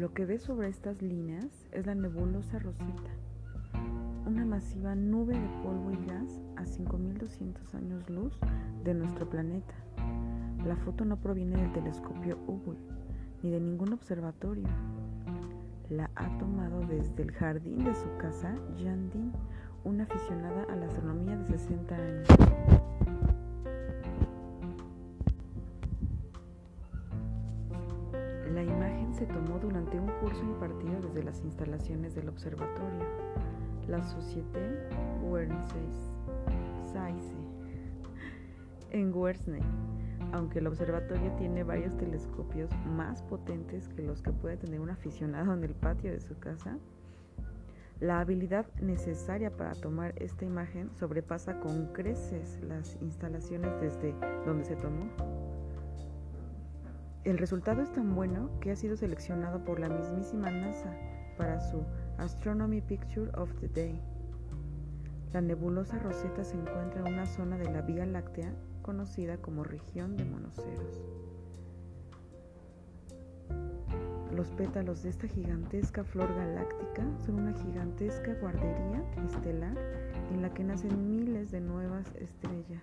Lo que ves sobre estas líneas es la nebulosa Rosetta, una masiva nube de polvo y gas a 5200 años luz de nuestro planeta. La foto no proviene del telescopio Hubble ni de ningún observatorio. La ha tomado desde el jardín de su casa Jan Dean, una aficionada a la astronomía de 60 años. Se tomó durante un curso impartido desde las instalaciones del observatorio, la Société Wernseiss en Guernsey, aunque el observatorio tiene varios telescopios más potentes que los que puede tener un aficionado en el patio de su casa, la habilidad necesaria para tomar esta imagen sobrepasa con creces las instalaciones desde donde se tomó. El resultado es tan bueno que ha sido seleccionado por la mismísima NASA para su Astronomy Picture of the Day. La nebulosa Rosetta se encuentra en una zona de la Vía Láctea conocida como región de monoceros. Los pétalos de esta gigantesca flor galáctica son una gigantesca guardería estelar en la que nacen miles de nuevas estrellas.